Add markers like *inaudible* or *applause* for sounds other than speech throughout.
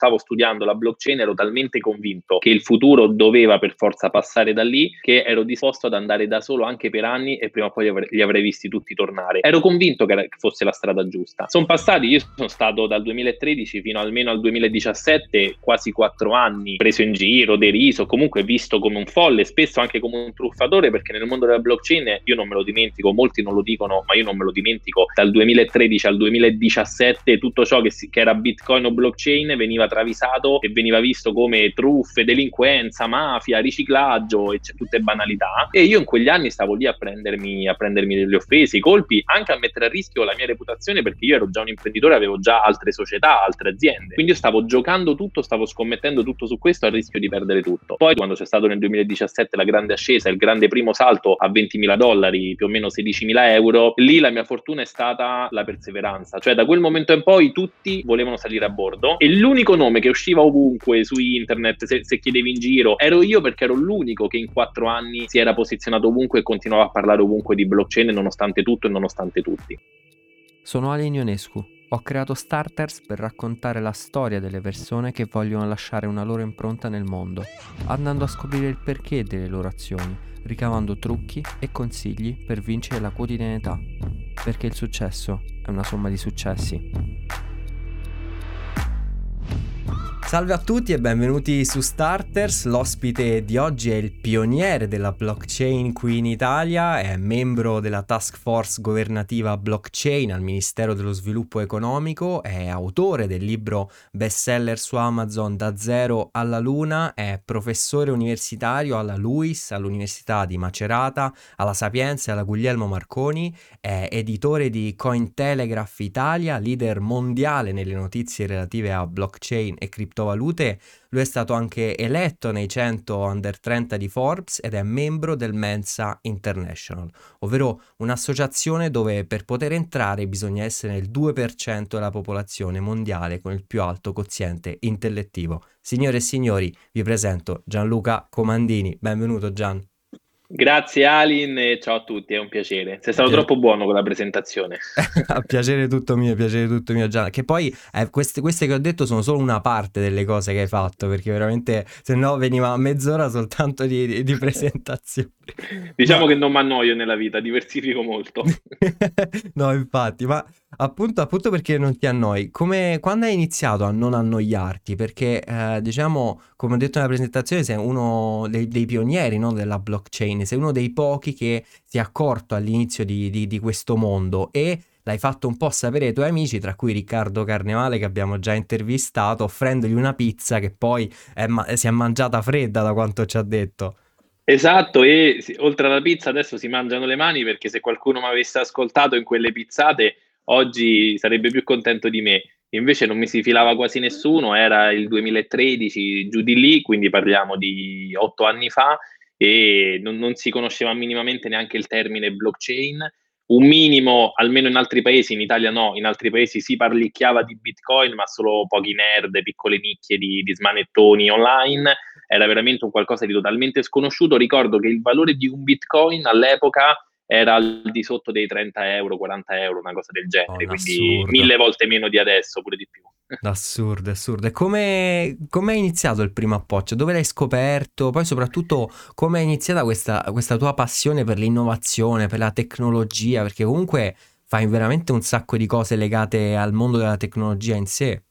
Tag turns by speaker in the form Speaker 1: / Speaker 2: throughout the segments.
Speaker 1: stavo studiando la blockchain ero talmente convinto che il futuro doveva per forza passare da lì che ero disposto ad andare da solo anche per anni e prima o poi li avrei visti tutti tornare. Ero convinto che fosse la strada giusta. Sono passati, io sono stato dal 2013 fino almeno al 2017, quasi quattro anni, preso in giro, deriso, comunque visto come un folle, spesso anche come un truffatore, perché nel mondo della blockchain io non me lo dimentico, molti non lo dicono, ma io non me lo dimentico, dal 2013 al 2017 tutto ciò che, si, che era bitcoin o blockchain veniva travisato e veniva visto come truffe, delinquenza, mafia, riciclaggio e tutte banalità. E io in quegli anni stavo lì a prendermi, a prendermi delle offese, i colpi, anche a mettere a rischio la mia reputazione perché io ero già un imprenditore, avevo già altre società, altre aziende. Quindi io stavo giocando tutto, stavo scommettendo tutto su questo a rischio di perdere tutto. Poi quando c'è stato nel 2017 la grande ascesa, il grande primo salto a 20.000 dollari, più o meno 16.000 euro, lì la mia fortuna è stata la perseveranza. Cioè da quel momento in poi tutti volevano salire a bordo e l'unico nome che usciva ovunque su internet, se, se chiedevi in giro, ero io perché ero l'unico che in quattro anni si era posizionato ovunque e continuava a parlare ovunque di blockchain nonostante tutto e nonostante tutti.
Speaker 2: Sono Alin Ionescu. Ho creato Starters per raccontare la storia delle persone che vogliono lasciare una loro impronta nel mondo, andando a scoprire il perché delle loro azioni, ricavando trucchi e consigli per vincere la quotidianità, perché il successo è una somma di successi. Salve a tutti e benvenuti su Starters. L'ospite di oggi è il pioniere della blockchain qui in Italia, è membro della task force governativa blockchain al Ministero dello Sviluppo Economico, è autore del libro bestseller su Amazon Da Zero alla Luna, è professore universitario alla LUIS, all'Università di Macerata, alla Sapienza e alla Guglielmo Marconi, è editore di Cointelegraph Italia, leader mondiale nelle notizie relative a blockchain e criptovalute criptovalute, lui è stato anche eletto nei 100 under 30 di Forbes ed è membro del Mensa International, ovvero un'associazione dove per poter entrare bisogna essere nel 2% della popolazione mondiale con il più alto quoziente intellettivo. Signore e signori, vi presento Gianluca Comandini. Benvenuto Gian.
Speaker 1: Grazie Alin e ciao a tutti, è un piacere. Sei stato troppo buono con la presentazione. *laughs*
Speaker 2: piacere tutto mio, piacere tutto mio Gian. Che poi eh, queste, queste, che ho detto sono solo una parte delle cose che hai fatto, perché veramente se no veniva mezz'ora soltanto di, di, di presentazione. *laughs*
Speaker 1: diciamo ma... che non mi annoio nella vita, diversifico molto. *laughs*
Speaker 2: no, infatti, ma appunto, appunto perché non ti annoi, come, quando hai iniziato a non annoiarti? Perché eh, diciamo, come ho detto nella presentazione, sei uno dei, dei pionieri no, della blockchain sei uno dei pochi che si è accorto all'inizio di, di, di questo mondo e l'hai fatto un po' sapere ai tuoi amici, tra cui Riccardo Carnevale che abbiamo già intervistato, offrendogli una pizza che poi è ma- si è mangiata fredda da quanto ci ha detto.
Speaker 1: Esatto, e oltre alla pizza adesso si mangiano le mani perché se qualcuno mi avesse ascoltato in quelle pizzate oggi sarebbe più contento di me. Invece non mi si filava quasi nessuno, era il 2013, giù di lì, quindi parliamo di otto anni fa e non, non, si conosceva minimamente neanche il termine blockchain. Un minimo, almeno in altri paesi, in Italia no, in altri paesi si parlicchiava di Bitcoin, ma solo pochi nerd, piccole nicchie di, di smanettoni online. Era veramente un qualcosa di totalmente sconosciuto. Ricordo che il valore di un Bitcoin all'epoca era al di sotto dei 30 euro, 40 euro, una cosa del genere, oh, quindi mille volte meno di adesso, pure di più. *laughs*
Speaker 2: Assurdo, assurdo. E come, come è iniziato il primo appoggio? Dove l'hai scoperto? Poi soprattutto come è iniziata questa, questa tua passione per l'innovazione, per la tecnologia? Perché comunque fai veramente un sacco di cose legate al mondo della tecnologia in sé.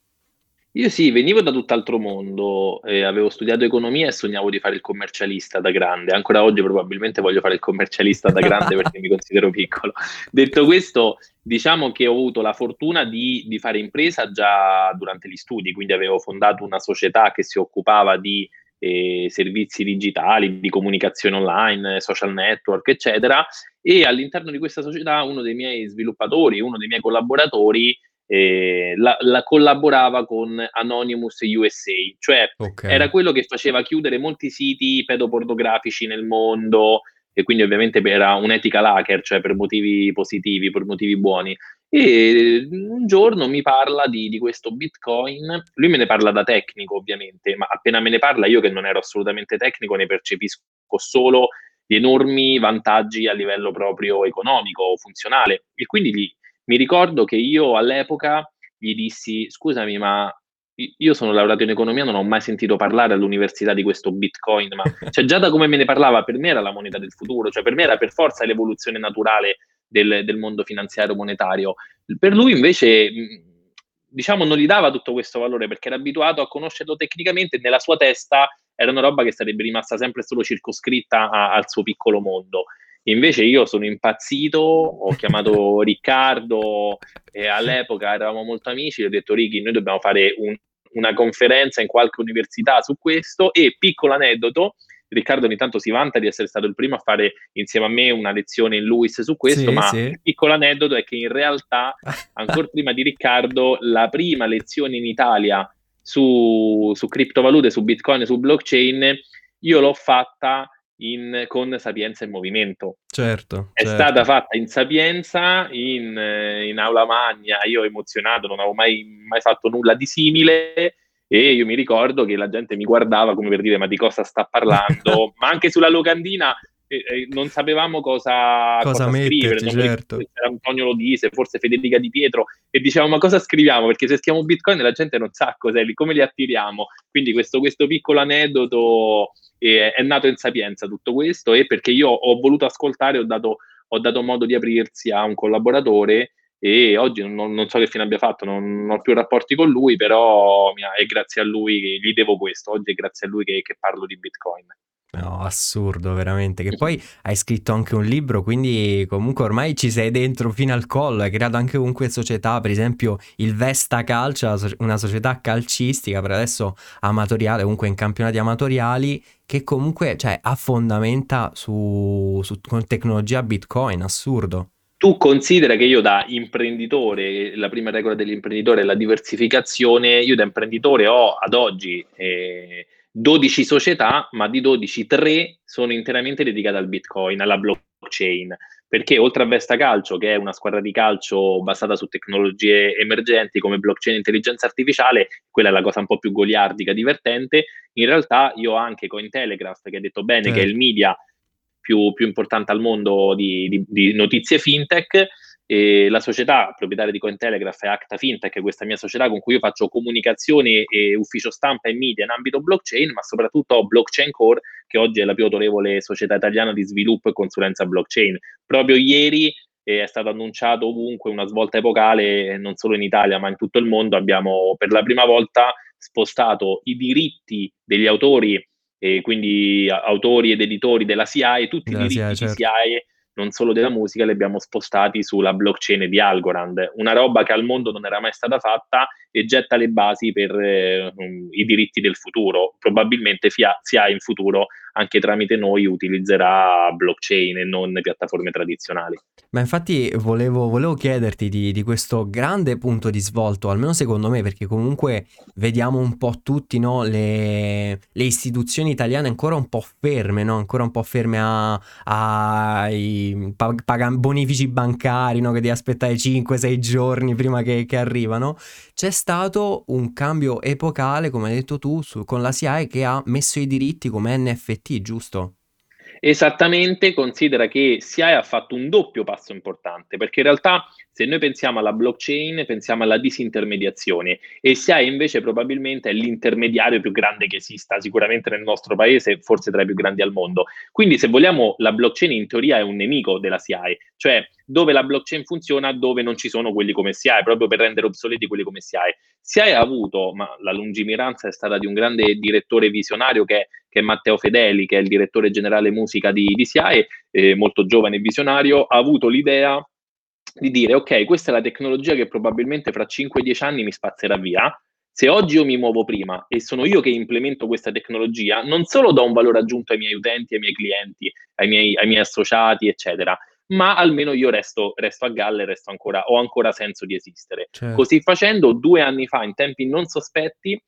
Speaker 1: Io sì, venivo da tutt'altro mondo, eh, avevo studiato economia e sognavo di fare il commercialista da grande. Ancora oggi probabilmente voglio fare il commercialista da grande perché mi considero *laughs* piccolo. Detto questo, diciamo che ho avuto la fortuna di, di, fare impresa già durante gli studi, quindi avevo fondato una società che si occupava di eh, servizi digitali, di comunicazione online, social network, eccetera. E all'interno di questa società uno dei miei sviluppatori, uno dei miei collaboratori, eh, la, la, collaborava con Anonymous USA, cioè okay. era quello che faceva chiudere molti siti pedopornografici nel mondo e quindi ovviamente era un'etica hacker, cioè per motivi positivi, per motivi buoni. E un giorno mi parla di, di, questo Bitcoin, lui me ne parla da tecnico ovviamente, ma appena me ne parla io che non ero assolutamente tecnico ne percepisco solo gli enormi vantaggi a livello proprio economico, funzionale e quindi gli, mi ricordo che io all'epoca gli dissi, scusami, ma io sono laureato in economia, non ho mai sentito parlare all'università di questo Bitcoin, ma *laughs* cioè, già da come me ne parlava, per me era la moneta del futuro, cioè per me era per forza l'evoluzione naturale del, del mondo finanziario monetario. Per lui invece, diciamo, non gli dava tutto questo valore perché era abituato a conoscerlo tecnicamente e nella sua testa era una roba che sarebbe rimasta sempre solo circoscritta a, al suo piccolo mondo. Invece io sono impazzito, ho chiamato *laughs* Riccardo e all'epoca eravamo molto amici, gli ho detto Ricky, noi dobbiamo fare un, una conferenza in qualche università su questo e piccolo aneddoto, Riccardo ogni tanto si vanta di essere stato il primo a fare insieme a me una lezione in Luis su questo, sì, ma sì. il piccolo aneddoto è che in realtà, *laughs* ancora prima di Riccardo, la prima lezione in Italia su, su criptovalute, su Bitcoin, su blockchain, io l'ho fatta in, con Sapienza in Movimento.
Speaker 2: Certo.
Speaker 1: È
Speaker 2: certo.
Speaker 1: stata fatta in Sapienza, in, in, aula magna, io emozionato, non avevo mai, mai fatto nulla di simile e io mi ricordo che la gente mi guardava come per dire ma di cosa sta parlando, *laughs* ma anche sulla locandina eh, non sapevamo cosa,
Speaker 2: cosa, cosa scrivere, certo.
Speaker 1: Antonio lo disse, forse Federica Di Pietro, e dicevamo ma cosa scriviamo? Perché se scriviamo Bitcoin la gente non sa cos'è, come li attiriamo. Quindi questo, questo piccolo aneddoto eh, è nato in Sapienza tutto questo e perché io ho voluto ascoltare, ho dato, ho dato modo di aprirsi a un collaboratore e oggi non, non, so che fine abbia fatto, non, non, ho più rapporti con lui, però è grazie a lui che gli devo questo, oggi è grazie a lui che, che parlo di Bitcoin.
Speaker 2: No, assurdo, veramente. Che poi hai scritto anche un libro, quindi comunque ormai ci sei dentro fino al collo. Hai creato anche comunque società, per esempio il Vesta Calcio, una società calcistica per adesso amatoriale, comunque in campionati amatoriali, che comunque cioè, ha fondamenta su, su, con tecnologia Bitcoin, assurdo.
Speaker 1: Tu considera che io da imprenditore, la prima regola dell'imprenditore è la diversificazione, io da imprenditore ho ad oggi... Eh, 12 società, ma di 12, 3 sono interamente dedicate al Bitcoin, alla blockchain. Perché oltre a Vesta Calcio, che è una squadra di calcio basata su tecnologie emergenti come blockchain e intelligenza artificiale, quella è la cosa un po' più goliardica, divertente, in realtà io ho anche Cointelegraph, che ha detto bene certo. che è il media più, più importante al mondo di, di, di notizie fintech, e la società proprietaria di Cointelegraph è Acta Fintech, questa mia società con cui io faccio comunicazione e ufficio stampa e media in ambito blockchain, ma soprattutto Blockchain Core, che oggi è la più autorevole società italiana di sviluppo e consulenza blockchain. Proprio ieri eh, è stato annunciato ovunque una svolta epocale, non solo in Italia, ma in tutto il mondo. Abbiamo per la prima volta spostato i diritti degli autori, eh, quindi autori ed editori della SIAE, tutti della i diritti CIA, certo. di SIAE non solo della musica, li abbiamo spostati sulla blockchain di Algorand, una roba che al mondo non era mai stata fatta e getta le basi per eh, i diritti del futuro. Probabilmente SIA in futuro anche tramite noi utilizzerà blockchain e non piattaforme tradizionali.
Speaker 2: Ma infatti volevo, volevo chiederti di, di, questo grande punto di svolto, almeno secondo me, perché comunque vediamo un po' tutti no, le, le, istituzioni italiane ancora un po' ferme, no? ancora un po' ferme ai pag- bonifici bancari, no? che devi aspettare 5-6 giorni prima che, che arrivano. C'è stato un cambio epocale, come hai detto tu, su, con la SIAE che ha messo i diritti come NFT, giusto?
Speaker 1: Esattamente, considera che SIAE ha fatto un doppio passo importante, perché in realtà se noi pensiamo alla blockchain, pensiamo alla disintermediazione e SIAE invece probabilmente è l'intermediario più grande che esista, sicuramente nel nostro paese, forse tra i più grandi al mondo. Quindi se vogliamo, la blockchain in teoria è un nemico della SIAE, cioè dove la blockchain funziona, dove non ci sono quelli come SIAE, proprio per rendere obsoleti quelli come SIAE. SIAE ha avuto, ma la lungimiranza è stata di un grande direttore visionario che, che è Matteo Fedeli, che è il direttore generale musica di, di SIAE, eh, molto giovane e visionario, ha avuto l'idea di dire ok, questa è la tecnologia che probabilmente fra 5-10 anni mi spazzerà via. Se oggi io mi muovo prima e sono io che implemento questa tecnologia, non solo do un valore aggiunto ai miei utenti, ai miei clienti, ai miei, ai miei associati, eccetera, ma almeno io resto, resto a galla e resto ancora, ho ancora senso di esistere. Certo. Così facendo, due anni fa, in tempi non sospetti,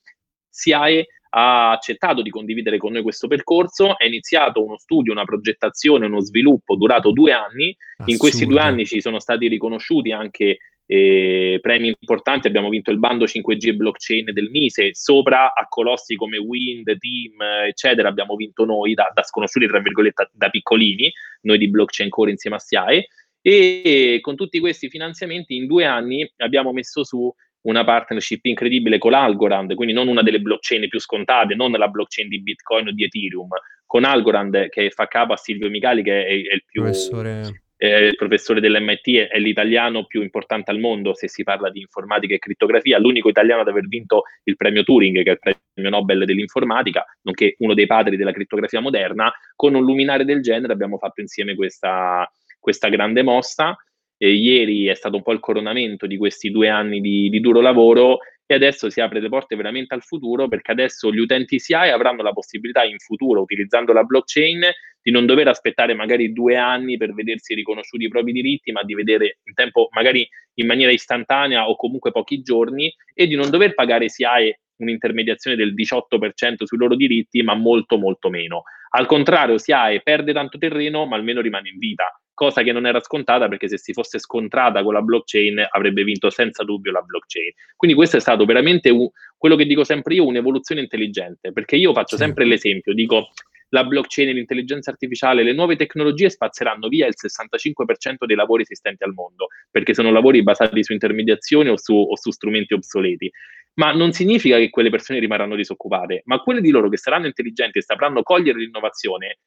Speaker 1: SIAE ha accettato di condividere con noi questo percorso, è iniziato uno studio, una progettazione, uno sviluppo durato due anni. Assurdo. In questi due anni ci sono stati riconosciuti anche eh, premi importanti, abbiamo vinto il bando 5G e blockchain del Mise, sopra a colossi come Wind, Team, eccetera, abbiamo vinto noi da, da sconosciuti, tra virgolette, da piccolini, noi di Blockchain Core insieme a SIAE, e con tutti questi finanziamenti in due anni abbiamo messo su una partnership incredibile con Algorand, quindi non una delle blockchain più scontate, non la blockchain di Bitcoin o di Ethereum, con Algorand che fa capo a Silvio Micali che è, è il più professore. Eh, il professore dell'MIT è, l'italiano più importante al mondo se si parla di informatica e crittografia, l'unico italiano ad aver vinto il premio Turing, che è il premio Nobel dell'informatica, nonché uno dei padri della crittografia moderna. Con un luminare del genere abbiamo fatto insieme questa, questa grande mossa eh, ieri è stato un po' il coronamento di questi due anni di, di, duro lavoro e adesso si apre le porte veramente al futuro perché adesso gli utenti CI avranno la possibilità in futuro, utilizzando la blockchain, di non dover aspettare magari due anni per vedersi riconosciuti i propri diritti, ma di vedere in tempo magari in maniera istantanea o comunque pochi giorni e di non dover pagare SIAE un'intermediazione del 18% sui loro diritti, ma molto molto meno. Al contrario, SIAE perde tanto terreno, ma almeno rimane in vita cosa che non era scontata perché se si fosse scontrata con la blockchain avrebbe vinto senza dubbio la blockchain. Quindi questo è stato veramente un, quello che dico sempre io, un'evoluzione intelligente, perché io faccio sempre l'esempio, dico la blockchain, l'intelligenza artificiale, le nuove tecnologie spazzeranno via il 65% dei lavori esistenti al mondo, perché sono lavori basati su intermediazione o su, o su strumenti obsoleti. Ma non significa che quelle persone rimarranno disoccupate, ma quelle di loro che saranno intelligenti e sapranno cogliere l'innovazione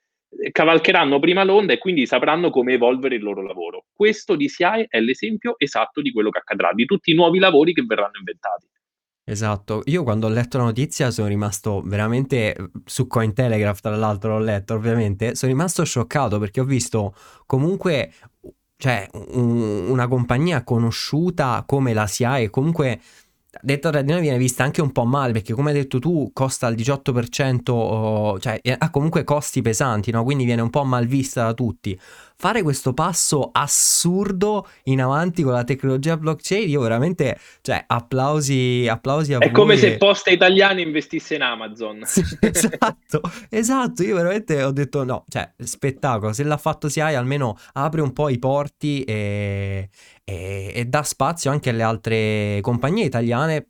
Speaker 1: cavalcheranno prima l'onda e quindi sapranno come evolvere il loro lavoro. Questo DCI è l'esempio esatto di quello che accadrà, di tutti i nuovi lavori che verranno inventati.
Speaker 2: Esatto, io quando ho letto la notizia sono rimasto veramente su Cointelegraph, tra l'altro l'ho letto ovviamente, sono rimasto scioccato perché ho visto comunque cioè, un, una compagnia conosciuta come la SIAE, comunque detta tra di noi viene vista anche un po' male perché come hai detto tu costa il 18% cioè ha comunque costi pesanti no? quindi viene un po' mal vista da tutti fare questo passo assurdo in avanti con la tecnologia blockchain, io veramente, cioè, applausi, applausi a
Speaker 1: È voi. come se Posta Italiana investisse in Amazon.
Speaker 2: Sì, *laughs* esatto, esatto, io veramente ho detto no, cioè, spettacolo, se l'ha fatto SIAI almeno apre un po' i porti e, e, e dà spazio anche alle altre compagnie italiane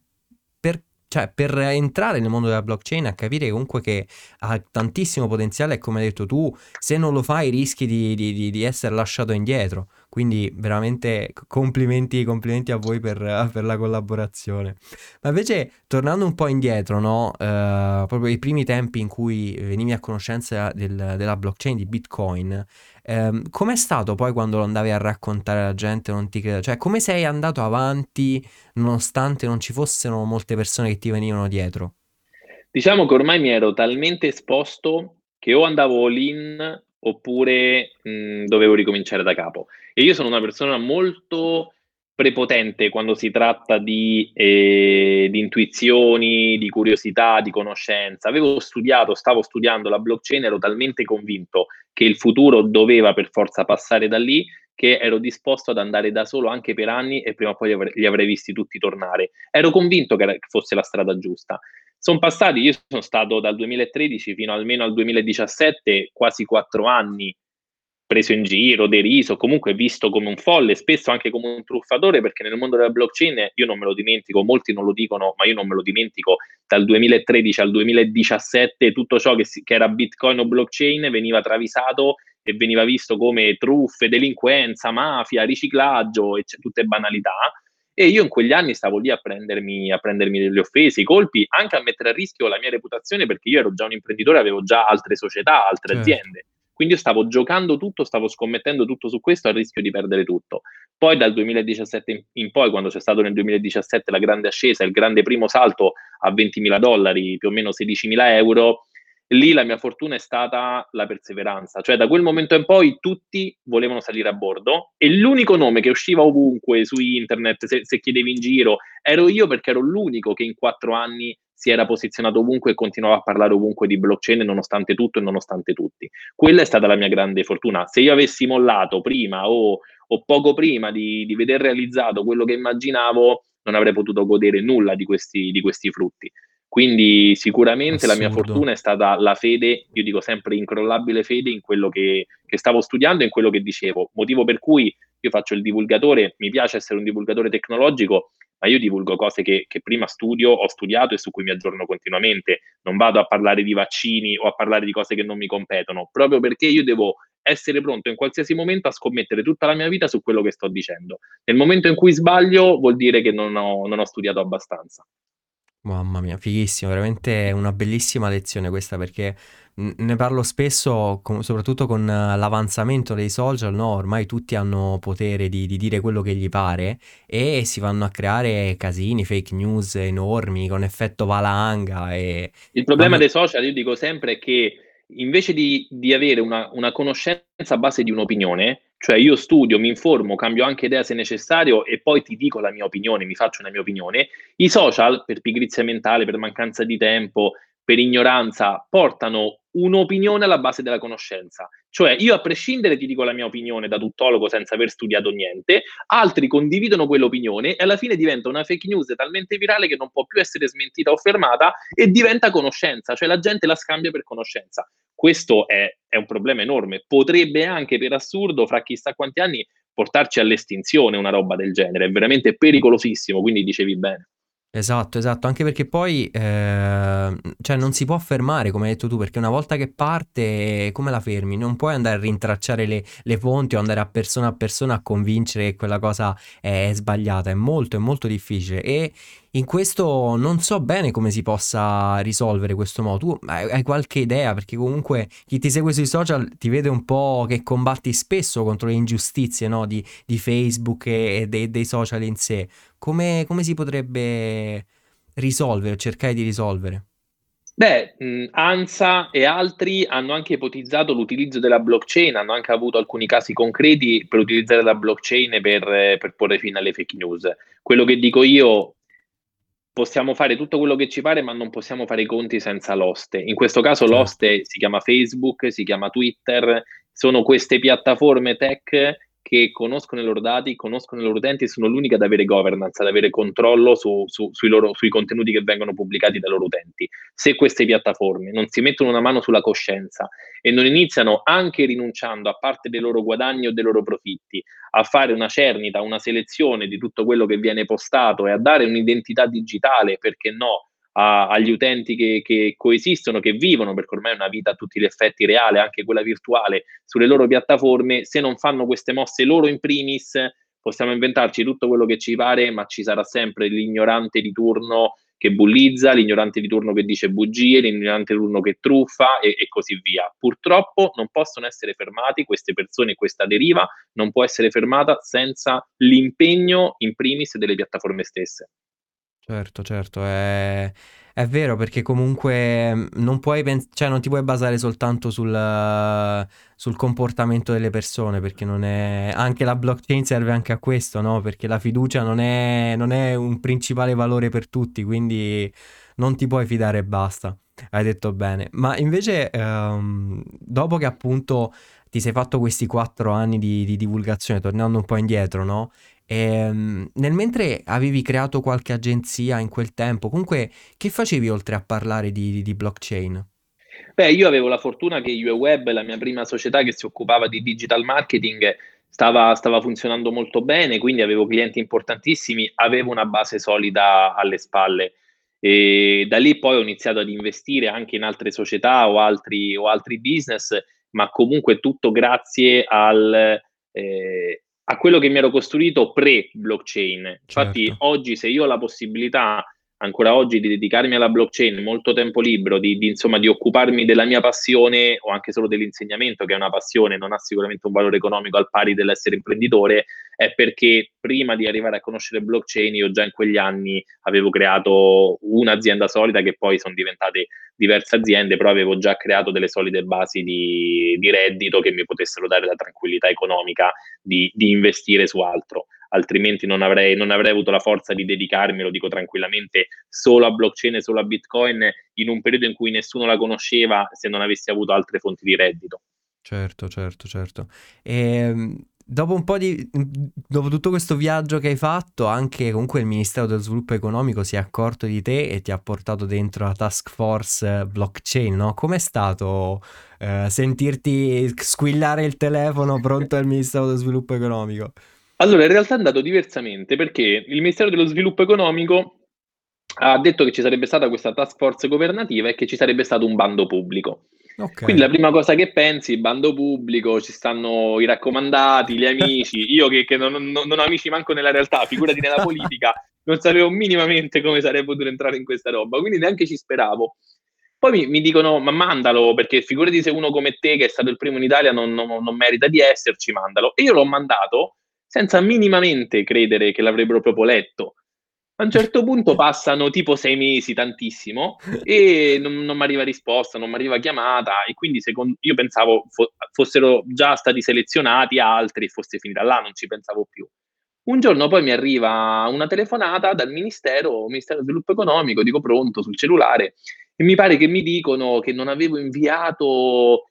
Speaker 2: cioè per entrare nel mondo della blockchain a capire comunque che ha tantissimo potenziale e come hai detto tu, se non lo fai rischi di, di, di essere lasciato indietro. Quindi veramente complimenti, complimenti a voi per, *laughs* per, la collaborazione. Ma invece tornando un po' indietro, no? Uh, proprio i primi tempi in cui venivi a conoscenza del, della blockchain di Bitcoin, um, com'è stato poi quando lo andavi a raccontare alla gente? Non ti credo. Cioè, come sei andato avanti nonostante non ci fossero molte persone che ti venivano dietro?
Speaker 1: Diciamo che ormai mi ero talmente esposto che o andavo all'in oppure mh, dovevo ricominciare da capo. E io sono una persona molto prepotente quando si tratta di, eh, di, intuizioni, di curiosità, di conoscenza. Avevo studiato, stavo studiando la blockchain, ero talmente convinto che il futuro doveva per forza passare da lì che ero disposto ad andare da solo anche per anni e prima o poi li avrei, li avrei visti tutti tornare. Ero convinto che, fosse la strada giusta. Sono passati, io sono stato dal 2013 fino almeno al 2017, quasi quattro anni preso in giro, deriso, comunque visto come un folle, spesso anche come un truffatore, perché nel mondo della blockchain io non me lo dimentico, molti non lo dicono, ma io non me lo dimentico, dal 2013 al 2017 tutto ciò che, si, che era Bitcoin o blockchain veniva travisato e veniva visto come truffe, delinquenza, mafia, riciclaggio, e tutte banalità. E io in quegli anni stavo lì a prendermi, a prendermi delle offese, i colpi, anche a mettere a rischio la mia reputazione perché io ero già un imprenditore, avevo già altre società, altre certo. aziende. Quindi io stavo giocando tutto, stavo scommettendo tutto su questo a rischio di perdere tutto. Poi dal 2017 in, poi, quando c'è stato nel 2017 la grande ascesa, il grande primo salto a 20.000 dollari, più o meno 16.000 euro, lì la mia fortuna è stata la perseveranza, cioè da quel momento in poi tutti volevano salire a bordo e l'unico nome che usciva ovunque su internet, se, se chiedevi in giro, ero io perché ero l'unico che in quattro anni si era posizionato ovunque e continuava a parlare ovunque di blockchain nonostante tutto e nonostante tutti. Quella è stata la mia grande fortuna. Se io avessi mollato prima o, o poco prima di, di veder realizzato quello che immaginavo, non avrei potuto godere nulla di questi, di questi frutti. Quindi sicuramente Assurdo. la mia fortuna è stata la fede, io dico sempre incrollabile fede in quello che, che stavo studiando e in quello che dicevo, motivo per cui io faccio il divulgatore, mi piace essere un divulgatore tecnologico, ma io divulgo cose che, che, prima studio, ho studiato e su cui mi aggiorno continuamente. Non vado a parlare di vaccini o a parlare di cose che non mi competono, proprio perché io devo essere pronto in qualsiasi momento a scommettere tutta la mia vita su quello che sto dicendo. Nel momento in cui sbaglio vuol dire che non ho, non ho studiato abbastanza.
Speaker 2: Mamma mia, fighissimo, veramente una bellissima lezione questa perché ne parlo spesso, con- soprattutto con eh, l'avanzamento dei social, no? Ormai tutti hanno potere di, di dire quello che gli pare e si vanno a creare casini, fake news enormi con effetto valanga e...
Speaker 1: Il problema dei social, io dico sempre, è che invece di, di avere una, una conoscenza a base di un'opinione, cioè io studio, mi informo, cambio anche idea se necessario e poi ti dico la mia opinione, mi faccio una mia opinione. I social, per pigrizia mentale, per mancanza di tempo, per ignoranza, portano un'opinione alla base della conoscenza. Cioè io a prescindere ti dico la mia opinione da tuttologo senza aver studiato niente, altri condividono quell'opinione e alla fine diventa una fake news talmente virale che non può più essere smentita o fermata e diventa conoscenza, cioè la gente la scambia per conoscenza. Questo è, è un problema enorme. Potrebbe anche per assurdo, fra chissà quanti anni, portarci all'estinzione una roba del genere. È veramente pericolosissimo, quindi dicevi bene.
Speaker 2: Esatto, esatto, anche perché poi eh, cioè non si può fermare, come hai detto tu, perché una volta che parte, come la fermi? Non puoi andare a rintracciare le, le fonti o andare a persona a persona a convincere che quella cosa è sbagliata, è molto, è molto difficile e in questo non so bene come si possa risolvere questo modo. Tu hai, qualche idea? Perché comunque chi ti segue sui social ti vede un po' che combatti spesso contro le ingiustizie no? di, di, Facebook e, e dei, dei, social in sé. Come, come si potrebbe risolvere, cercare di risolvere?
Speaker 1: Beh, ANSA e altri hanno anche ipotizzato l'utilizzo della blockchain, hanno anche avuto alcuni casi concreti per utilizzare la blockchain per, per porre fine alle fake news. Quello che dico io possiamo fare tutto quello che ci pare, ma non possiamo fare i conti senza l'oste. In questo caso l'oste si chiama Facebook, si chiama Twitter, sono queste piattaforme tech che conoscono i loro dati, conoscono i loro utenti e sono l'unica ad avere governance, ad avere controllo su, su, sui, loro, sui, contenuti che vengono pubblicati dai loro utenti. Se queste piattaforme non si mettono una mano sulla coscienza e non iniziano, anche rinunciando a parte dei loro guadagni o dei loro profitti, a fare una cernita, una selezione di tutto quello che viene postato e a dare un'identità digitale, perché no, a, agli utenti che, che, coesistono, che vivono, perché ormai è una vita a tutti gli effetti reale, anche quella virtuale, sulle loro piattaforme, se non fanno queste mosse loro in primis, possiamo inventarci tutto quello che ci pare, ma ci sarà sempre l'ignorante di turno che bullizza, l'ignorante di turno che dice bugie, l'ignorante di turno che truffa e, e, così via. Purtroppo non possono essere fermati queste persone, questa deriva non può essere fermata senza l'impegno in primis delle piattaforme stesse.
Speaker 2: Certo, certo, è, è vero perché comunque mm, non puoi pens- cioè non ti puoi basare soltanto sul, sul comportamento delle persone perché non è... anche la blockchain serve anche a questo, no? Perché la fiducia non è, non è un principale valore per tutti, quindi non ti puoi fidare e basta. Hai detto bene. Ma invece, ehm, dopo che appunto ti sei fatto questi quattro anni di, di divulgazione, tornando un po' indietro, no? E, ehm, nel mentre avevi creato qualche agenzia in quel tempo, comunque che facevi oltre a parlare di, di blockchain?
Speaker 1: Beh, io avevo la fortuna che UeWeb, la mia prima società che si occupava di digital marketing, stava, stava funzionando molto bene, quindi avevo clienti importantissimi, avevo una base solida alle spalle. E da lì poi ho iniziato ad investire anche in altre società o altri, o altri business, ma comunque tutto grazie al, eh, a quello che mi ero costruito pre-blockchain. Infatti, certo. oggi, se io ho la possibilità ancora oggi di dedicarmi alla blockchain, molto tempo libero, di, di, insomma, di occuparmi della mia passione o anche solo dell'insegnamento, che è una passione, non ha sicuramente un valore economico al pari dell'essere imprenditore, è perché prima di arrivare a conoscere blockchain io già in quegli anni avevo creato un'azienda solida che poi sono diventate diverse aziende, però avevo già creato delle solide basi di, di reddito che mi potessero dare la tranquillità economica di, di investire su altro altrimenti non avrei, non avrei avuto la forza di dedicarmi, lo dico tranquillamente, solo a blockchain e solo a Bitcoin in un periodo in cui nessuno la conosceva se non avessi avuto altre fonti di reddito.
Speaker 2: Certo, certo, certo. E, ehm, dopo un po' di... dopo tutto questo viaggio che hai fatto, anche comunque il Ministero dello Sviluppo Economico si è accorto di te e ti ha portato dentro la task force blockchain, no? Com'è stato eh, sentirti squillare il telefono pronto al Ministero dello Sviluppo Economico?
Speaker 1: Allora, in realtà è andato diversamente perché il Ministero dello Sviluppo Economico ha detto che ci sarebbe stata questa task force governativa e che ci sarebbe stato un bando pubblico. Okay. Quindi la prima cosa che pensi, bando pubblico, ci stanno i raccomandati, gli amici, *laughs* io che, che non, non, non, ho amici manco nella realtà, figurati nella *laughs* politica, non sapevo minimamente come sarei potuto entrare in questa roba, quindi neanche ci speravo. Poi mi, mi, dicono, ma mandalo, perché figurati se uno come te, che è stato il primo in Italia, non, non, non merita di esserci, mandalo. E io l'ho mandato senza minimamente credere che l'avrebbero proprio letto. A un certo punto *laughs* passano tipo sei mesi, tantissimo, e non, non mi arriva risposta, non mi arriva chiamata, e quindi secondo, io pensavo fo- fossero già stati selezionati altri e fosse finita là, non ci pensavo più. Un giorno poi mi arriva una telefonata dal Ministero, Ministero dello Sviluppo Economico, dico pronto sul cellulare, e mi pare che mi dicono che non avevo inviato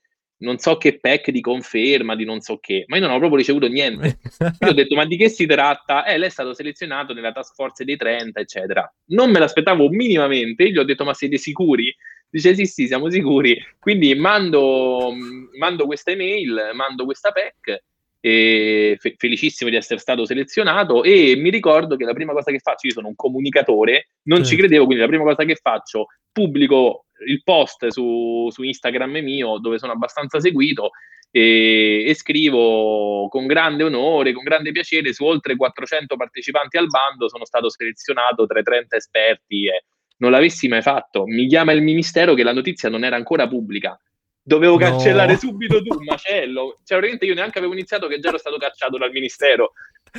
Speaker 1: non so che pack di conferma, di non so che, ma io non ho proprio ricevuto niente. Io ho detto, ma di che si tratta? Eh, lei è stato selezionato nella task force dei 30, eccetera. Non me l'aspettavo minimamente, gli ho detto, ma siete sicuri? Dice, sì, sì, siamo sicuri. Quindi mando, mando questa email, mando questa pack, fe- felicissimo di essere stato selezionato e mi ricordo che la prima cosa che faccio, io sono un comunicatore, non certo. ci credevo, quindi la prima cosa che faccio, pubblico il post su, su Instagram mio dove sono abbastanza seguito e, e, scrivo con grande onore, con grande piacere, su oltre 400 partecipanti al bando sono stato selezionato tra i 30 esperti e non l'avessi mai fatto. Mi chiama il ministero che la notizia non era ancora pubblica dovevo cancellare no. subito tu, macello. Cioè, veramente io neanche avevo iniziato che già ero stato cacciato dal ministero.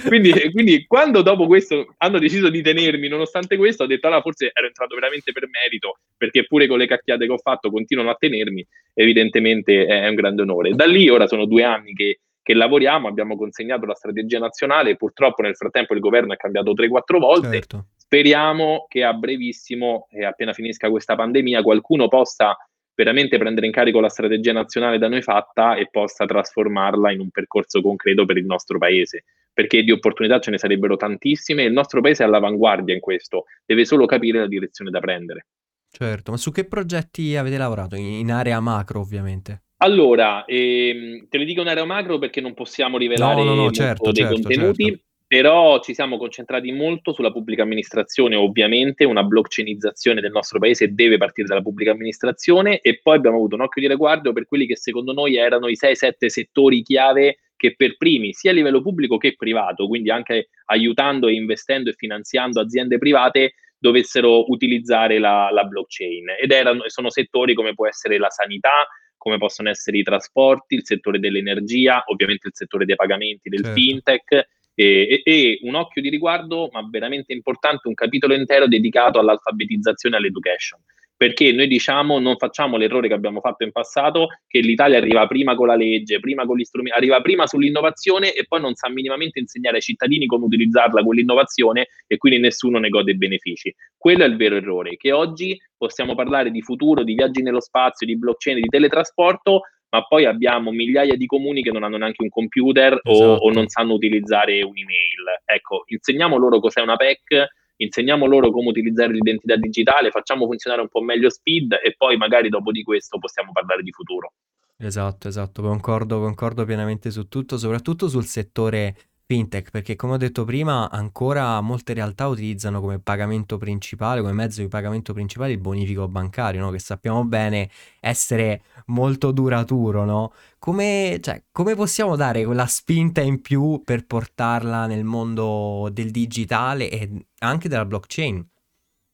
Speaker 1: Quindi, quindi, quando dopo questo hanno deciso di tenermi, nonostante questo, ho detto allora forse ero entrato veramente per merito, perché pure con le cacchiate che ho fatto continuano a tenermi, evidentemente è un grande onore. Da lì ora sono due anni che, che lavoriamo, abbiamo consegnato la strategia nazionale, purtroppo nel frattempo il governo è cambiato 3-4 volte. Certo. Speriamo che a brevissimo, e appena finisca questa pandemia, qualcuno possa veramente prendere in carico la strategia nazionale da noi fatta e possa trasformarla in un percorso concreto per il nostro paese, perché di opportunità ce ne sarebbero tantissime e il nostro paese è all'avanguardia in questo, deve solo capire la direzione da prendere.
Speaker 2: Certo, ma su che progetti avete lavorato? In area macro ovviamente.
Speaker 1: Allora, ehm, te le dico in area macro perché non possiamo rivelare no, no, no, certo, dei certo, contenuti. Certo. Però ci siamo concentrati molto sulla pubblica amministrazione, ovviamente una blockchainizzazione del nostro paese deve partire dalla pubblica amministrazione e poi abbiamo avuto un occhio di riguardo per quelli che secondo noi erano i 6-7 settori chiave che per primi, sia a livello pubblico che privato, quindi anche aiutando e investendo e finanziando aziende private, dovessero utilizzare la, la blockchain. Ed erano, sono settori come può essere la sanità, come possono essere i trasporti, il settore dell'energia, ovviamente il settore dei pagamenti, del certo. fintech e, e, un occhio di riguardo, ma veramente importante, un capitolo intero dedicato all'alfabetizzazione e all'education. Perché noi diciamo non facciamo l'errore che abbiamo fatto in passato, che l'Italia arriva prima con la legge, prima con gli strumenti, arriva prima sull'innovazione e poi non sa minimamente insegnare ai cittadini come utilizzarla quell'innovazione e quindi nessuno ne gode i benefici. Quello è il vero errore, che oggi possiamo parlare di futuro, di viaggi nello spazio, di blockchain, di teletrasporto, ma poi abbiamo migliaia di comuni che non hanno neanche un computer esatto. o, o, non sanno utilizzare un'email. Ecco, insegniamo loro cos'è una PEC, insegniamo loro come utilizzare l'identità digitale, facciamo funzionare un po' meglio Speed e poi magari dopo di questo possiamo parlare di futuro.
Speaker 2: Esatto, esatto, concordo, concordo pienamente su tutto, soprattutto sul settore Fintech, perché come ho detto prima, ancora molte realtà utilizzano come pagamento principale, come mezzo di pagamento principale il bonifico bancario, no? che sappiamo bene essere molto duraturo, no? Come, cioè, come possiamo dare quella spinta in più per portarla nel mondo del digitale e anche della blockchain?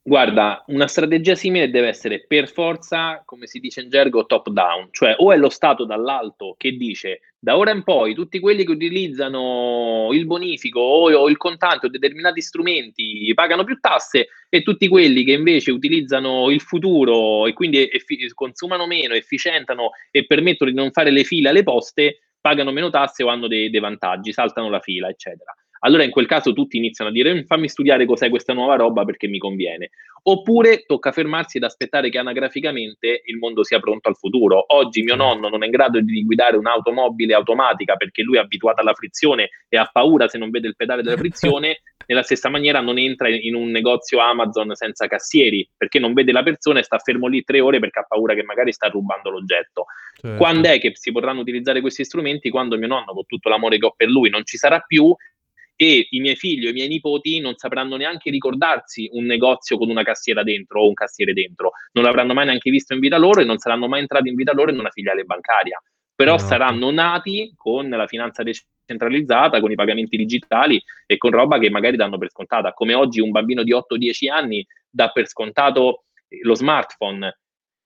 Speaker 1: Guarda, una strategia simile deve essere per forza, come si dice in gergo, top down, cioè o è lo Stato dall'alto che dice da ora in poi tutti quelli che utilizzano il bonifico o, il contante o determinati strumenti pagano più tasse e tutti quelli che invece utilizzano il futuro e quindi effi- consumano meno, efficientano e permettono di non fare le file alle poste pagano meno tasse o hanno dei, dei vantaggi, saltano la fila, eccetera allora in quel caso tutti iniziano a dire mm, fammi studiare cos'è questa nuova roba perché mi conviene. Oppure tocca fermarsi ed aspettare che anagraficamente il mondo sia pronto al futuro. Oggi mio nonno non è in grado di guidare un'automobile automatica perché lui è abituato alla frizione e ha paura se non vede il pedale della *laughs* frizione. Nella stessa maniera non entra in un negozio Amazon senza cassieri perché non vede la persona e sta fermo lì tre ore perché ha paura che magari sta rubando l'oggetto. Certo. Quando è che si potranno utilizzare questi strumenti? Quando mio nonno, con tutto l'amore che ho per lui, non ci sarà più e i miei figli o i miei nipoti non sapranno neanche ricordarsi un negozio con una cassiera dentro o un cassiere dentro, non l'avranno mai neanche visto in vita loro e non saranno mai entrati in vita loro in una filiale bancaria, però esatto. saranno nati con la finanza decentralizzata, con i pagamenti digitali e con roba che magari danno per scontata, come oggi un bambino di 8-10 anni dà per scontato lo smartphone,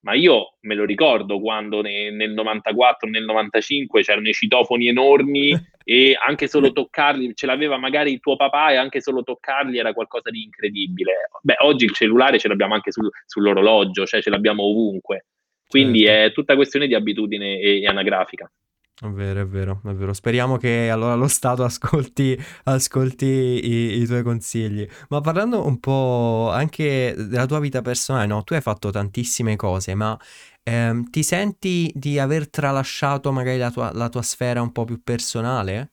Speaker 1: ma io me lo ricordo quando ne, nel 94, nel 95 c'erano i citofoni enormi *laughs* e anche solo toccarli, ce l'aveva magari il tuo papà e anche solo toccarli era qualcosa di incredibile. Beh, oggi il cellulare ce l'abbiamo anche sul, sull'orologio, cioè ce l'abbiamo ovunque. Quindi certo. è tutta questione di abitudine e, e anagrafica.
Speaker 2: È vero, è vero, è vero. Speriamo che allora lo Stato ascolti, ascolti i, i, tuoi consigli. Ma parlando un po' anche della tua vita personale, no? Tu hai fatto tantissime cose, ma ehm, ti senti di aver tralasciato magari la tua, la tua sfera un po' più personale?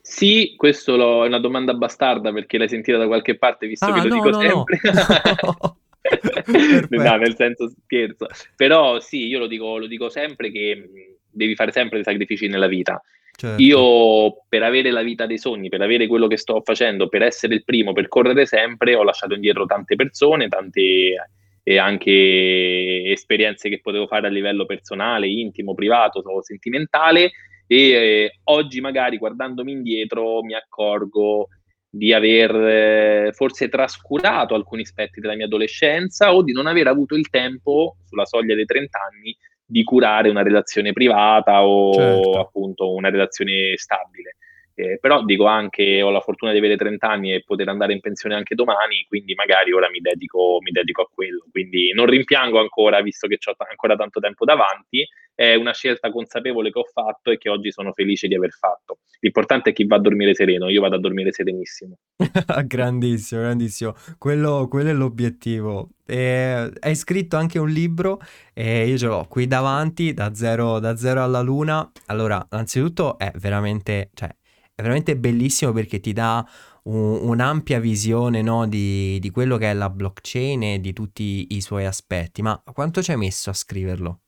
Speaker 1: Sì, questo lo, è una domanda bastarda perché l'hai sentita da qualche parte, visto ah, che lo no, dico no, sempre. *laughs* *laughs* *laughs* No. no, nel senso scherzo. Però sì, io lo dico, lo dico sempre che devi fare sempre dei sacrifici nella vita. Certo. Io per avere la vita dei sogni, per avere quello che sto facendo, per essere il primo, per correre sempre, ho lasciato indietro tante persone, tante e anche esperienze che potevo fare a livello personale, intimo, privato, sentimentale e eh, oggi magari guardandomi indietro mi accorgo di aver eh, forse trascurato alcuni aspetti della mia adolescenza o di non aver avuto il tempo sulla soglia dei 30 anni di curare una relazione privata o certo. appunto una relazione stabile. Eh, però dico anche ho la fortuna di avere 30 anni e poter andare in pensione anche domani, quindi magari ora mi dedico, mi dedico a quello. Quindi non rimpiango ancora, visto che ho t- ancora tanto tempo davanti, è una scelta consapevole che ho fatto e che oggi sono felice di aver fatto. L'importante è chi va a dormire sereno, io vado a dormire serenissimo. *laughs*
Speaker 2: grandissimo, grandissimo. Quello, quello è l'obiettivo. E hai scritto anche un libro e io ce l'ho qui davanti, da zero, da zero alla luna. Allora, anzitutto è veramente, cioè, è veramente bellissimo perché ti dà un, un'ampia visione no, di, di, quello che è la blockchain e di tutti i suoi aspetti. Ma quanto ci hai messo a scriverlo?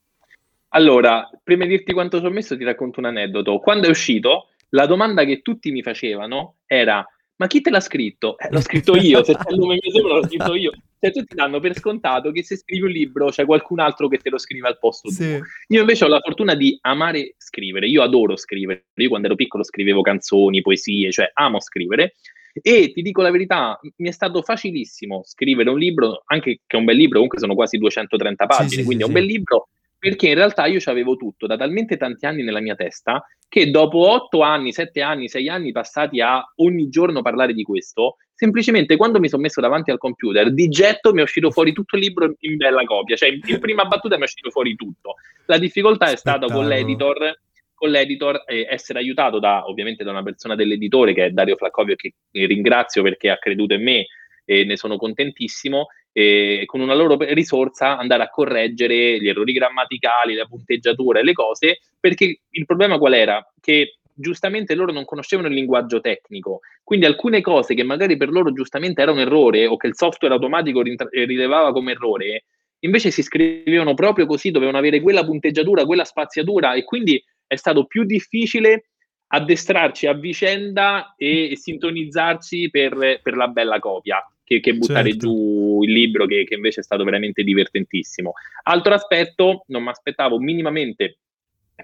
Speaker 1: Allora, prima di dirti quanto ci ho messo, ti racconto un aneddoto. Quando è uscito, la domanda che tutti mi facevano era: Ma chi te l'ha scritto? Eh, l'ho scritto io, se c'è il nome mio sopra l'ho scritto io. Cioè, tutti danno per scontato che se scrivi un libro c'è qualcun altro che te lo scrive al posto sì. tuo. Io invece ho la fortuna di amare scrivere. Io adoro scrivere. Io quando ero piccolo scrivevo canzoni, poesie, cioè amo scrivere. E ti dico la verità, mi è stato facilissimo scrivere un libro, anche che è un bel libro, comunque sono quasi 230 pagine, sì, sì, quindi è un bel libro perché in realtà io avevo tutto da talmente tanti anni nella mia testa che dopo 8 anni, 7 anni, 6 anni passati a ogni giorno parlare di questo, semplicemente quando mi sono messo davanti al computer, di getto mi è uscito fuori tutto il libro in bella copia, cioè in, in prima battuta mi è uscito fuori tutto. La difficoltà è stata con l'editor con l'editor eh, essere aiutato da ovviamente da una persona dell'editore che è Dario Flaccovio che ringrazio perché ha creduto in me e ne sono contentissimo e con una loro risorsa andare a correggere gli errori grammaticali, la punteggiatura e le cose, perché il problema qual era? Che giustamente loro non conoscevano il linguaggio tecnico, quindi alcune cose che magari per loro giustamente era un errore o che il software automatico rilevava come errore, invece si scrivevano proprio così, dovevano avere quella punteggiatura, quella spaziatura e quindi è stato più difficile addestrarci a vicenda e sintonizzarsi per, per la bella copia che, che buttare certo. giù il libro che, che invece è stato veramente divertentissimo. Altro aspetto, non mi aspettavo minimamente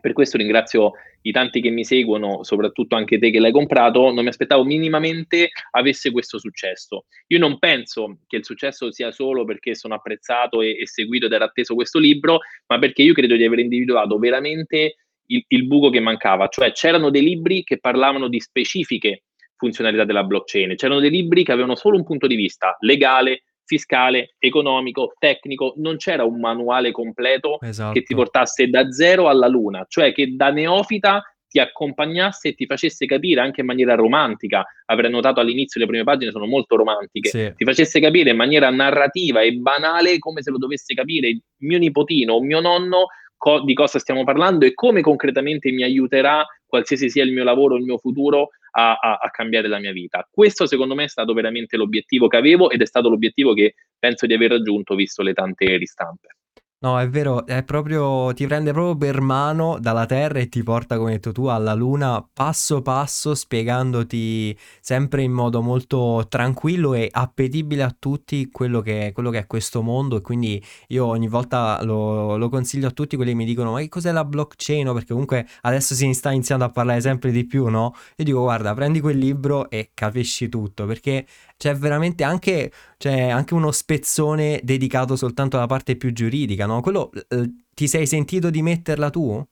Speaker 1: per questo ringrazio i tanti che mi seguono, soprattutto anche te che l'hai comprato, non mi aspettavo minimamente avesse questo successo. Io non penso che il successo sia solo perché sono apprezzato e, e seguito ed era atteso questo libro, ma perché io credo di aver individuato veramente il, il buco che mancava, cioè c'erano dei libri che parlavano di specifiche funzionalità della blockchain. C'erano dei libri che avevano solo un punto di vista legale, fiscale, economico, tecnico, non c'era un manuale completo esatto. che ti portasse da zero alla luna, cioè che da neofita ti accompagnasse e ti facesse capire anche in maniera romantica, avrei notato all'inizio le prime pagine sono molto romantiche, sì. ti facesse capire in maniera narrativa e banale come se lo dovesse capire mio nipotino o mio nonno co- di cosa stiamo parlando e come concretamente mi aiuterà, qualsiasi sia il mio lavoro, il mio futuro, a, a, a, cambiare la mia vita. Questo secondo me è stato veramente l'obiettivo che avevo ed è stato l'obiettivo che penso di aver raggiunto visto le tante ristampe.
Speaker 2: No, è vero, è proprio, ti prende proprio per mano dalla terra e ti porta, come hai detto tu, alla luna passo passo, spiegandoti sempre in modo molto tranquillo e appetibile a tutti quello che, quello che è questo mondo. E quindi io ogni volta lo, lo consiglio a tutti quelli che mi dicono: Ma che cos'è la blockchain? Perché comunque adesso si sta iniziando a parlare sempre di più, no? Io dico: Guarda, prendi quel libro e capisci tutto perché c'è veramente anche, c'è anche uno spezzone dedicato soltanto alla parte più giuridica, no? Quello eh, ti sei sentito di metterla tu?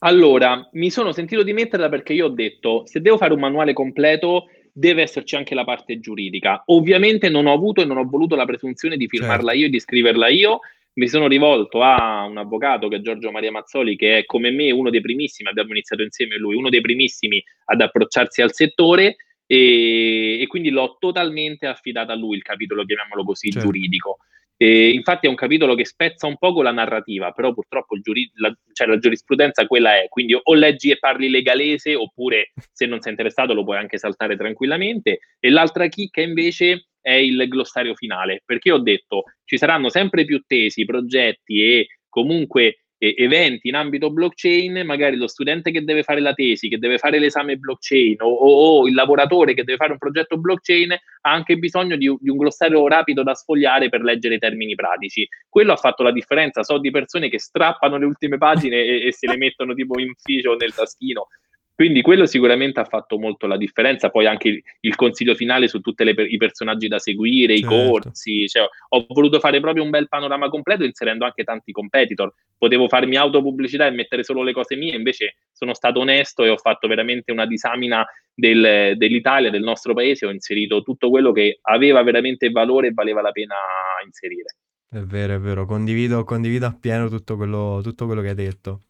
Speaker 1: Allora, mi sono sentito di metterla perché io ho detto, se devo fare un manuale completo, deve esserci anche la parte giuridica. Ovviamente non ho avuto e non ho voluto la presunzione di firmarla certo. io e di scriverla io. Mi sono rivolto a un avvocato che è Giorgio Maria Mazzoli, che è come me uno dei primissimi, abbiamo iniziato insieme lui, uno dei primissimi ad approcciarsi al settore e, e, quindi l'ho totalmente affidato a lui il capitolo, chiamiamolo così, certo. giuridico. E infatti è un capitolo che spezza un poco la narrativa, però purtroppo giuri- la, cioè la, giurisprudenza quella è, quindi o leggi e parli legalese oppure se non sei interessato lo puoi anche saltare tranquillamente. E l'altra chicca invece è il glossario finale, perché ho detto ci saranno sempre più tesi, progetti e comunque eventi in ambito blockchain, magari lo studente che deve fare la tesi, che deve fare l'esame blockchain o, o, o il lavoratore che deve fare un progetto blockchain ha anche bisogno di, di, un glossario rapido da sfogliare per leggere i termini pratici. Quello ha fatto la differenza. So di persone che strappano le ultime pagine e, e se le mettono tipo in ufficio nel taschino quindi quello sicuramente ha fatto molto la differenza, poi anche il, il consiglio finale su tutti i personaggi da seguire, certo. i corsi, cioè, ho voluto fare proprio un bel panorama completo inserendo anche tanti competitor, potevo farmi autopubblicità e mettere solo le cose mie, invece sono stato onesto e ho fatto veramente una disamina del, dell'Italia, del nostro paese, ho inserito tutto quello che aveva veramente valore e valeva la pena inserire.
Speaker 2: È vero, è vero, condivido, condivido appieno tutto quello, tutto quello che hai detto.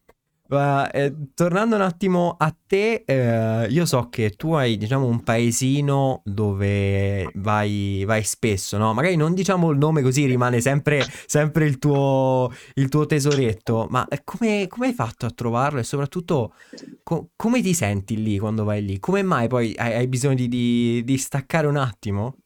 Speaker 2: Uh, eh, tornando un attimo a te, eh, io so che tu hai, diciamo, un paesino dove vai, vai spesso, no? Magari non diciamo il nome così rimane sempre, sempre il, tuo, il, tuo, tesoretto, ma eh, come, come, hai fatto a trovarlo e soprattutto co- come ti senti lì quando vai lì? Come mai poi hai, hai bisogno di, di, di staccare un attimo?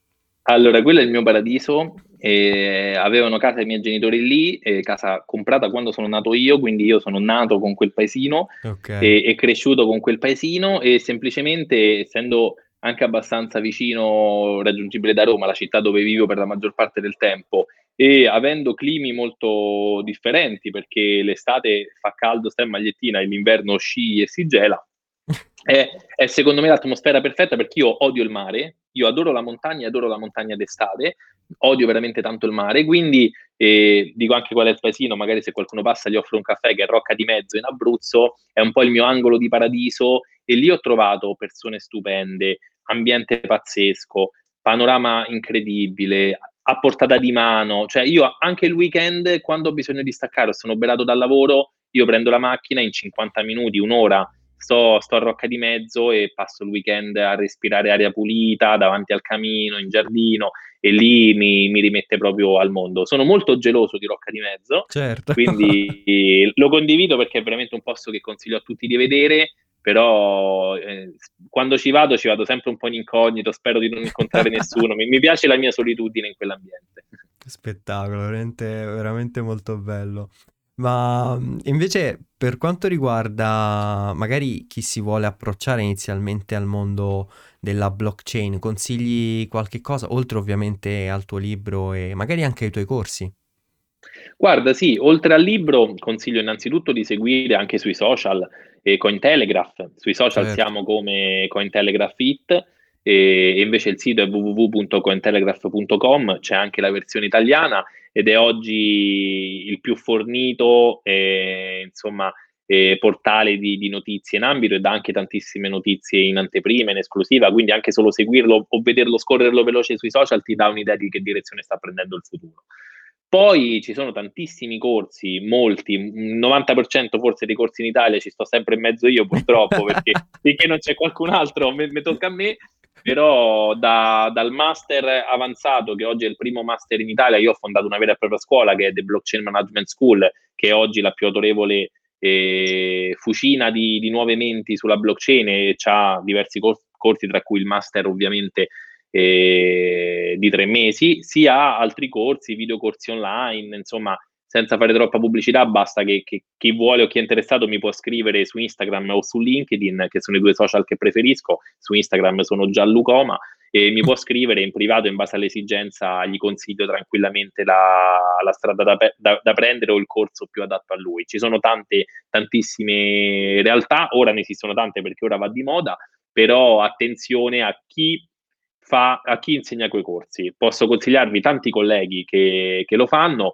Speaker 1: Allora, quello è il mio paradiso e avevano casa i miei genitori lì, casa comprata quando sono nato io, quindi io sono nato con quel paesino okay. e, e, cresciuto con quel paesino e semplicemente essendo anche abbastanza vicino, raggiungibile da Roma, la città dove vivo per la maggior parte del tempo, e avendo climi molto differenti perché l'estate fa caldo, sta in magliettina e l'inverno sci e si gela, *laughs* è, è, secondo me l'atmosfera perfetta perché io odio il mare, io adoro la montagna, adoro la montagna d'estate, odio veramente tanto il mare, quindi eh, dico anche qual è il paesino, magari se qualcuno passa gli offro un caffè che è Rocca di Mezzo in Abruzzo, è un po' il mio angolo di paradiso e lì ho trovato persone stupende, ambiente pazzesco, panorama incredibile, a portata di mano, cioè io anche il weekend quando ho bisogno di staccare, sono oberato dal lavoro, io prendo la macchina in 50 minuti, un'ora, sto, sto, a Rocca di Mezzo e passo il weekend a respirare aria pulita davanti al camino, in giardino e lì mi, mi rimette proprio al mondo. Sono molto geloso di Rocca di Mezzo, certo. quindi *laughs* lo condivido perché è veramente un posto che consiglio a tutti di vedere, però eh, quando ci vado ci vado sempre un po' in incognito, spero di non incontrare *laughs* nessuno, mi, mi piace la mia solitudine in quell'ambiente.
Speaker 2: Spettacolo, veramente, veramente molto bello. Ma mm, invece per quanto riguarda magari chi si vuole approcciare inizialmente al mondo della blockchain, consigli qualche cosa, oltre ovviamente al tuo libro e magari anche ai tuoi corsi?
Speaker 1: Guarda, sì, oltre al libro consiglio innanzitutto di seguire anche sui social eh, Cointelegraph, sui social certo. siamo come Cointelegraph It e invece il sito è www.cointelegraph.com, c'è anche la versione italiana ed è oggi il più fornito eh, insomma, eh, portale di, di, notizie in ambito e dà anche tantissime notizie in anteprima, in esclusiva, quindi anche solo seguirlo o vederlo scorrerlo veloce sui social ti dà un'idea di che direzione sta prendendo il futuro. Poi ci sono tantissimi corsi, molti, il 90% forse dei corsi in Italia ci sto sempre in mezzo io purtroppo perché *laughs* finché non c'è qualcun altro mi tocca a me però da, dal master avanzato, che oggi è il primo master in Italia, io ho fondato una vera e propria scuola che è The Blockchain Management School, che è oggi la più autorevole eh, fucina di, di, nuove menti sulla blockchain e ha diversi cor- corsi, tra cui il master ovviamente eh, di tre mesi, sia altri corsi, videocorsi online, insomma, senza fare troppa pubblicità, basta che, che, chi vuole o chi è interessato mi può scrivere su Instagram o su LinkedIn, che sono i due social che preferisco. Su Instagram sono già Lucoma e mi può scrivere in privato in base all'esigenza, gli consiglio tranquillamente la, la strada da, da, da, prendere o il corso più adatto a lui. Ci sono tante, tantissime realtà, ora ne esistono tante perché ora va di moda, però attenzione a chi fa, a chi insegna quei corsi. Posso consigliarvi tanti colleghi che, che lo fanno,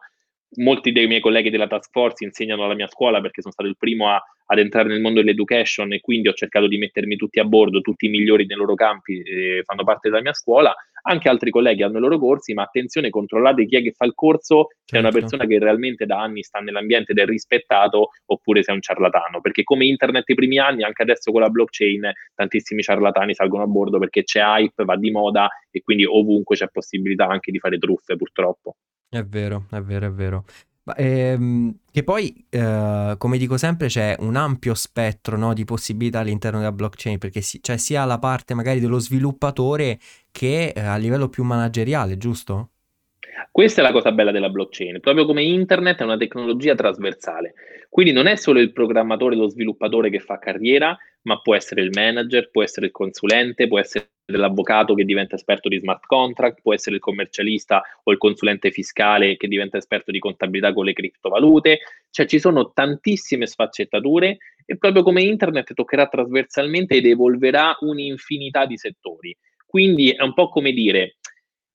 Speaker 1: molti dei miei colleghi della task force insegnano alla mia scuola perché sono stato il primo a, ad entrare nel mondo dell'education e quindi ho cercato di mettermi tutti a bordo, tutti i migliori nei loro campi eh, fanno parte della mia scuola. Anche altri colleghi hanno i loro corsi, ma attenzione, controllate chi è che fa il corso, se certo. è una certo. persona che realmente da anni sta nell'ambiente ed è rispettato, oppure se è un ciarlatano. Perché come internet i primi anni, anche adesso con la blockchain, tantissimi ciarlatani salgono a bordo perché c'è hype, va di moda e quindi ovunque c'è possibilità anche di fare truffe, purtroppo.
Speaker 2: È vero, è vero, è vero. Ma, ehm, che poi, eh, come dico sempre, c'è un ampio spettro no, di possibilità all'interno della blockchain, perché si, c'è sia la parte magari dello sviluppatore che eh, a livello più manageriale, giusto?
Speaker 1: Questa è la cosa bella della blockchain, proprio come internet è una tecnologia trasversale, quindi non è solo il programmatore, lo sviluppatore che fa carriera, ma può essere il manager, può essere il consulente, può essere l'avvocato che diventa esperto di smart contract, può essere il commercialista o il consulente fiscale che diventa esperto di contabilità con le criptovalute, cioè ci sono tantissime sfaccettature e proprio come internet toccherà trasversalmente ed evolverà un'infinità di settori. Quindi è un po' come dire,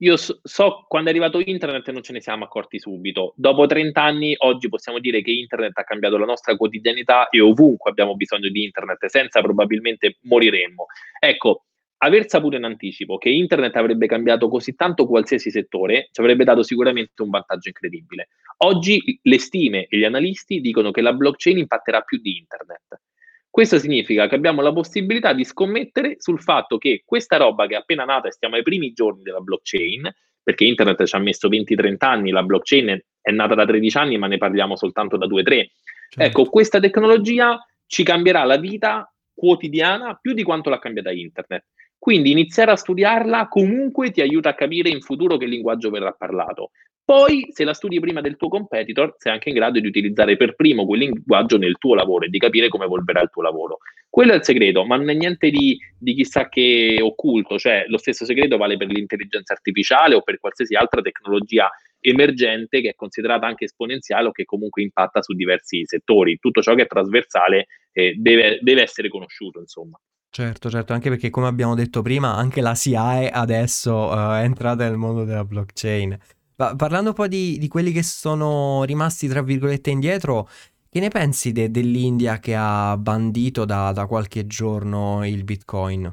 Speaker 1: io so, so, quando è arrivato internet non ce ne siamo accorti subito. Dopo 30 anni, oggi possiamo dire che internet ha cambiato la nostra quotidianità e ovunque abbiamo bisogno di internet, senza probabilmente moriremmo. Ecco, aver saputo in anticipo che internet avrebbe cambiato così tanto qualsiasi settore ci avrebbe dato sicuramente un vantaggio incredibile. Oggi le stime e gli analisti dicono che la blockchain impatterà più di internet. Questo significa che abbiamo la possibilità di scommettere sul fatto che questa roba che è appena nata e stiamo ai primi giorni della blockchain, perché internet ci ha messo 20-30 anni, la blockchain è nata da 13 anni, ma ne parliamo soltanto da 2-3. Certo. Ecco, questa tecnologia ci cambierà la vita quotidiana più di quanto l'ha cambiata internet. Quindi iniziare a studiarla comunque ti aiuta a capire in futuro che linguaggio verrà parlato. Poi, se la studi prima del tuo competitor, sei anche in grado di utilizzare per primo quel linguaggio nel tuo lavoro e di capire come evolverà il tuo lavoro. Quello è il segreto, ma non è niente di, di chissà che occulto, cioè lo stesso segreto vale per l'intelligenza artificiale o per qualsiasi altra tecnologia emergente che è considerata anche esponenziale o che comunque impatta su diversi settori. Tutto ciò che è trasversale eh, deve, deve essere conosciuto, insomma.
Speaker 2: Certo, certo, anche perché come abbiamo detto prima, anche la SIAE adesso uh, è entrata nel mondo della blockchain. Ma parlando un po' di, di, quelli che sono rimasti, tra virgolette, indietro, che ne pensi de- dell'India che ha bandito da, da, qualche giorno il Bitcoin?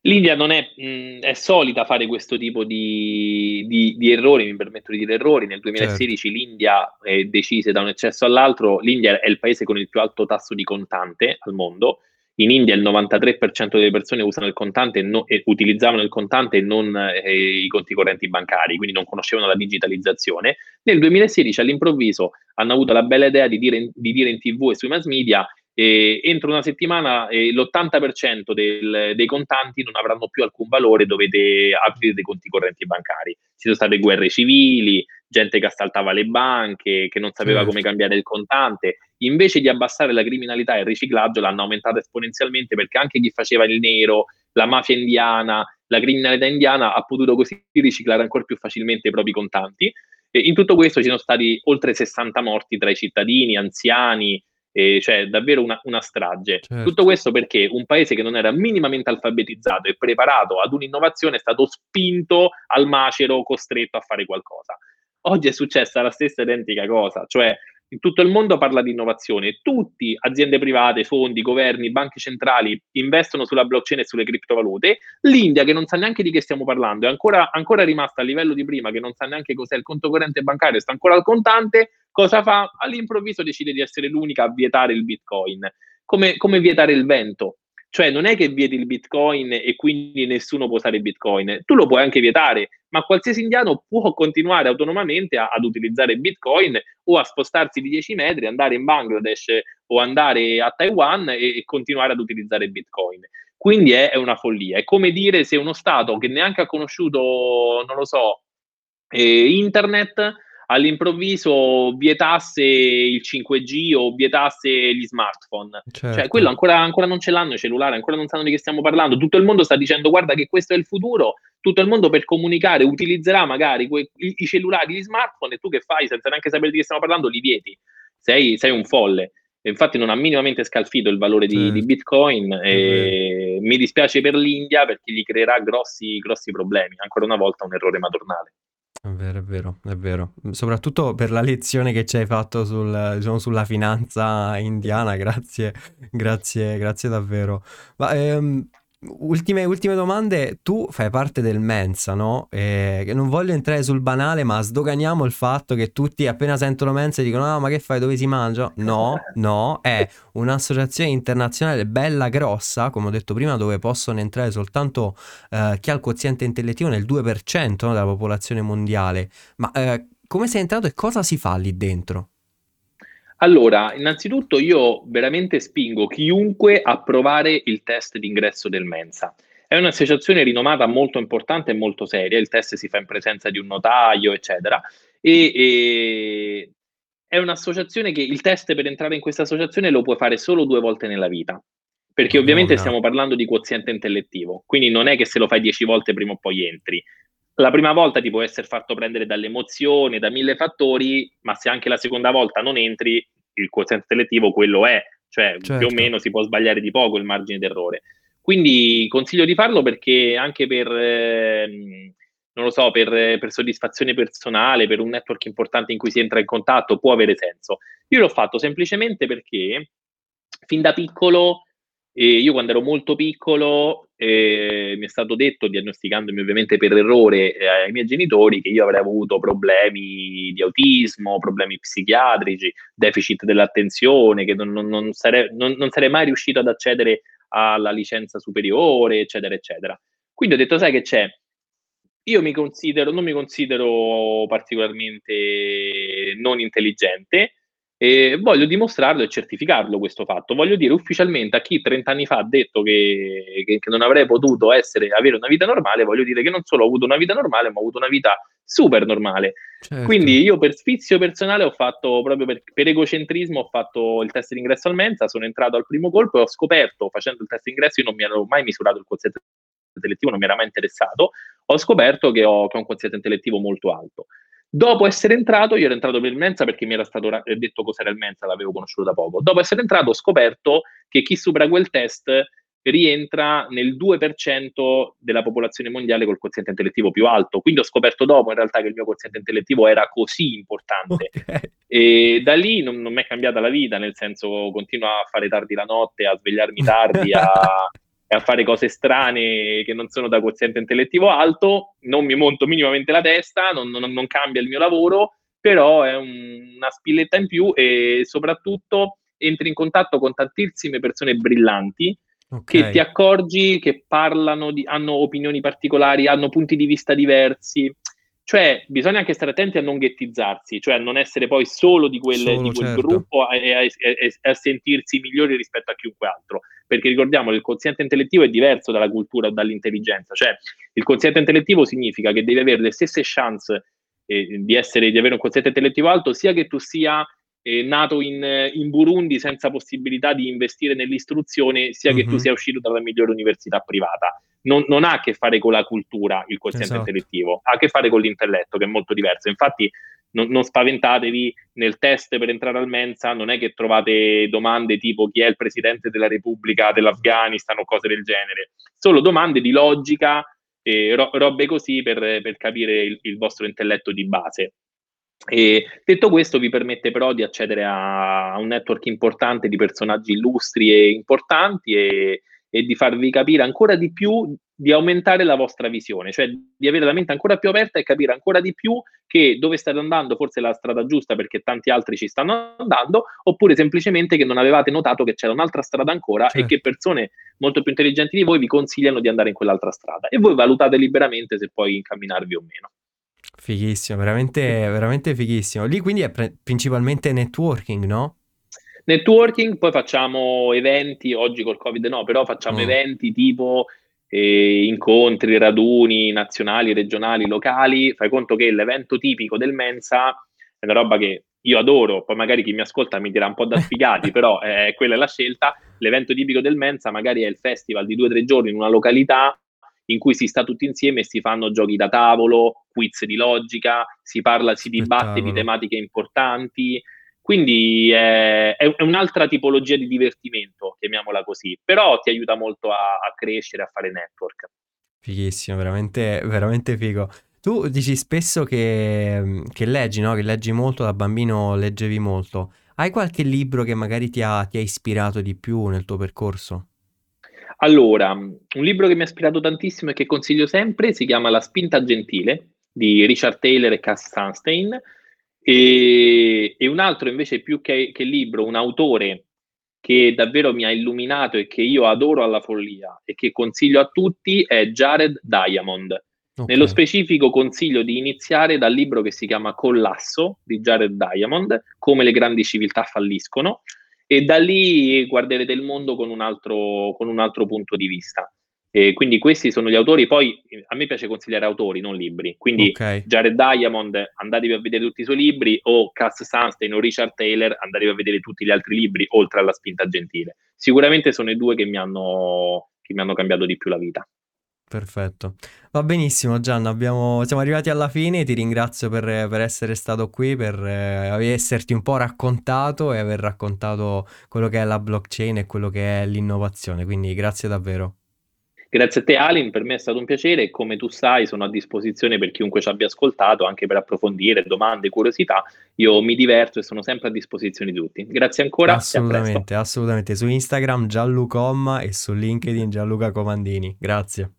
Speaker 1: L'India non è, mh, è solita fare questo tipo di, di, di, errori, mi permetto di dire errori. Nel 2016 certo. l'India eh, decise da un eccesso all'altro, l'India è il paese con il più alto tasso di contante al mondo, in India il 93% delle persone usano il contante no, e utilizzavano il contante e non eh, i conti correnti bancari, quindi non conoscevano la digitalizzazione. Nel 2016 all'improvviso hanno avuto la bella idea di dire, di dire in tv e sui mass media eh, entro una settimana eh, l'80% del, dei contanti non avranno più alcun valore, dovete aprire dei conti correnti bancari. Ci sono state guerre civili, gente che assaltava le banche, che non sapeva certo. come cambiare il contante. Invece di abbassare la criminalità e il riciclaggio, l'hanno aumentata esponenzialmente perché anche chi faceva il nero, la mafia indiana, la criminalità indiana ha potuto così riciclare ancora più facilmente i propri contanti. E in tutto questo ci sono stati oltre 60 morti tra i cittadini, anziani, eh, cioè davvero una, una strage. Certo. Tutto questo perché un paese che non era minimamente alfabetizzato e preparato ad un'innovazione è stato spinto al macero, costretto a fare qualcosa. Oggi è successa la stessa identica cosa, cioè in tutto il mondo parla di innovazione, tutti, aziende private, fondi, governi, banche centrali, investono sulla blockchain e sulle criptovalute. L'India, che non sa neanche di che stiamo parlando, è ancora, ancora rimasta a livello di prima, che non sa neanche cos'è il conto corrente bancario, sta ancora al contante, cosa fa? All'improvviso decide di essere l'unica a vietare il Bitcoin. Come, come vietare il vento? Cioè non è che vieti il Bitcoin e quindi nessuno può usare Bitcoin, tu lo puoi anche vietare, ma qualsiasi indiano può continuare autonomamente a, ad utilizzare Bitcoin o a spostarsi di 10 metri, andare in Bangladesh o andare a Taiwan e, e continuare ad utilizzare Bitcoin. Quindi è, è, una follia. È come dire se uno Stato che neanche ha conosciuto, non lo so, eh, internet all'improvviso vietasse il 5G o vietasse gli smartphone. Cioè, certo. Cioè, quello ancora, ancora, non ce l'hanno i cellulari, ancora non sanno di che stiamo parlando. Tutto il mondo sta dicendo guarda che questo è il futuro, tutto il mondo per comunicare utilizzerà magari que- i, cellulari, gli smartphone e tu che fai senza neanche sapere di che stiamo parlando li vieti. Sei, sei un folle. infatti non ha minimamente scalfito il valore di, sì. di Bitcoin e mi dispiace per l'India perché gli creerà grossi, grossi problemi. Ancora una volta un errore madornale.
Speaker 2: È vero, è vero, è vero. Soprattutto per la lezione che ci hai fatto sul, diciamo, sulla finanza indiana, *laughs* grazie, grazie, grazie davvero. Ma ehm, Ultime, ultime, domande, tu fai parte del Mensa, no? E non voglio entrare sul banale, ma sdoganiamo il fatto che tutti appena sentono Mensa dicono ah ma che fai, dove si mangia? No, *laughs* no, è un'associazione internazionale bella grossa, come ho detto prima, dove possono entrare soltanto eh, chi ha il quoziente intellettivo nel 2% no, della popolazione mondiale. Ma eh, come sei entrato e cosa si fa lì dentro?
Speaker 1: Allora, innanzitutto io veramente spingo chiunque a provare il test d'ingresso del Mensa. È un'associazione rinomata molto importante e molto seria, il test si fa in presenza di un notaio, eccetera, e, e è un'associazione che il test per entrare in questa associazione lo puoi fare solo due volte nella vita, perché ovviamente no, no. stiamo parlando di quoziente intellettivo, quindi non è che se lo fai dieci volte prima o poi entri. La prima volta ti può essere fatto prendere dall'emozione, da mille fattori, ma se anche la seconda volta non entri, il quoziente intellettivo quello è, cioè certo. più o certo. meno si può sbagliare di poco il margine d'errore. Quindi consiglio di farlo perché anche per, eh, non lo so, per, per, soddisfazione personale, per un network importante in cui si entra in contatto, può avere senso. Io l'ho fatto semplicemente perché fin da piccolo e io quando ero molto piccolo eh, mi è stato detto, diagnosticandomi ovviamente per errore eh, ai miei genitori, che io avrei avuto problemi di autismo, problemi psichiatrici, deficit dell'attenzione, che non, non, non, sarei, non, sarei, mai riuscito ad accedere alla licenza superiore, eccetera, eccetera. Quindi ho detto, sai che c'è? Io mi considero, non mi considero particolarmente non intelligente, e voglio dimostrarlo e certificarlo questo fatto. Voglio dire ufficialmente a chi 30 anni fa ha detto che, che, che non avrei potuto essere, avere una vita normale, voglio dire che non solo ho avuto una vita normale, ma ho avuto una vita super normale. Certo. Quindi io per sfizio personale ho fatto, proprio per, per, egocentrismo, ho fatto il test d'ingresso al Mensa, sono entrato al primo colpo e ho scoperto, facendo il test d'ingresso, io non mi ero mai misurato il quoziente intellettivo, non mi era mai interessato, ho scoperto che ho, che ho un quoziente intellettivo molto alto. Dopo essere entrato, io ero entrato per il Mensa perché mi era stato ra- detto cos'era il Mensa, l'avevo conosciuto da poco. Dopo essere entrato ho scoperto che chi supera quel test rientra nel 2% della popolazione mondiale col quoziente intellettivo più alto. Quindi ho scoperto dopo in realtà che il mio quoziente intellettivo era così importante. Okay. E da lì non, non mi è cambiata la vita, nel senso continuo a fare tardi la notte, a svegliarmi tardi, *laughs* a e a fare cose strane che non sono da quoziente intellettivo alto, non mi monto minimamente la testa, non, non, non cambia il mio lavoro, però è un, una spilletta in più e soprattutto entri in contatto con tantissime persone brillanti okay. che ti accorgi che parlano, di, hanno opinioni particolari, hanno punti di vista diversi. Cioè, bisogna anche stare attenti a non ghettizzarsi, cioè a non essere poi solo di quel, solo, di quel certo. gruppo e a, a, a, sentirsi migliori rispetto a chiunque altro. Perché ricordiamo che il quoziente intellettivo è diverso dalla cultura o dall'intelligenza. Cioè, il quoziente intellettivo significa che devi avere le stesse chance eh, di, essere, di avere un quoziente intellettivo alto, sia che tu sia eh, nato in, in, Burundi senza possibilità di investire nell'istruzione, sia mm-hmm. che tu mhm. sia uscito dalla migliore università privata non, non, ha a che fare con la cultura il quoziente esatto. intellettivo, ha a che fare con l'intelletto che è molto diverso. Infatti non, non, spaventatevi nel test per entrare al Mensa, non è che trovate domande tipo chi è il presidente della Repubblica dell'Afghanistan o cose del genere, solo domande di logica e ro- robe così per, per capire il, il vostro intelletto di base. E detto questo, vi permette però di accedere a, un network importante di personaggi illustri e importanti e, e di farvi capire ancora di più, di aumentare la vostra visione, cioè di avere la mente ancora più aperta e capire ancora di più che dove state andando forse è la strada giusta perché tanti altri ci stanno andando, oppure semplicemente che non avevate notato che c'era un'altra strada ancora certo. e che persone molto più intelligenti di voi vi consigliano di andare in quell'altra strada e voi valutate liberamente se poi incamminarvi o meno.
Speaker 2: Fighissimo, veramente, veramente fighissimo. Lì quindi è pre- principalmente networking, no?
Speaker 1: Networking, poi facciamo eventi, oggi col Covid no, però facciamo mm. eventi tipo eh, incontri, raduni nazionali, regionali, locali. Fai conto che l'evento tipico del Mensa è una roba che io adoro, poi magari chi mi ascolta mi dirà un po' da *laughs* sfigati, però eh, quella è la scelta. L'evento tipico del Mensa magari è il festival di due o tre giorni in una località in cui si sta tutti insieme e si fanno giochi da tavolo, quiz di logica, si parla, si dibatte di tematiche importanti. Quindi è, è, un'altra tipologia di divertimento, chiamiamola così, però ti aiuta molto a, a crescere, a fare network.
Speaker 2: Fighissimo, veramente, veramente figo. Tu dici spesso che, che leggi, no? Che leggi molto, da bambino leggevi molto. Hai qualche libro che magari ti ha, ti ha ispirato di più nel tuo percorso?
Speaker 1: Allora, un libro che mi ha ispirato tantissimo e che consiglio sempre si chiama La spinta gentile di Richard Taylor e Cass Sunstein e, e, un altro invece più che, che, libro, un autore che davvero mi ha illuminato e che io adoro alla follia e che consiglio a tutti è Jared Diamond. Okay. Nello specifico consiglio di iniziare dal libro che si chiama Collasso di Jared Diamond, come le grandi civiltà falliscono, e da lì guarderete il mondo con un altro, con un altro punto di vista. E quindi questi sono gli autori, poi a me piace consigliare autori, non libri, quindi okay. Jared Diamond, andatevi a vedere tutti i suoi libri, o Cass Sunstein o Richard Taylor, andatevi a vedere tutti gli altri libri, oltre alla spinta gentile. Sicuramente sono i due che mi hanno, che mi hanno cambiato di più la vita.
Speaker 2: Perfetto. Va benissimo Gianna, abbiamo, siamo arrivati alla fine, ti ringrazio per, per essere stato qui, per eh, esserti un po' raccontato e aver raccontato quello che è la blockchain e quello che è l'innovazione, quindi grazie davvero.
Speaker 1: Grazie a te Alin, per me è stato un piacere e come tu sai sono a disposizione per chiunque ci abbia ascoltato, anche per approfondire domande, curiosità, io mi diverto e sono sempre a disposizione di tutti. Grazie ancora.
Speaker 2: Assolutamente, assolutamente. Su Instagram Gianlucom e su LinkedIn Gianluca Comandini. Grazie.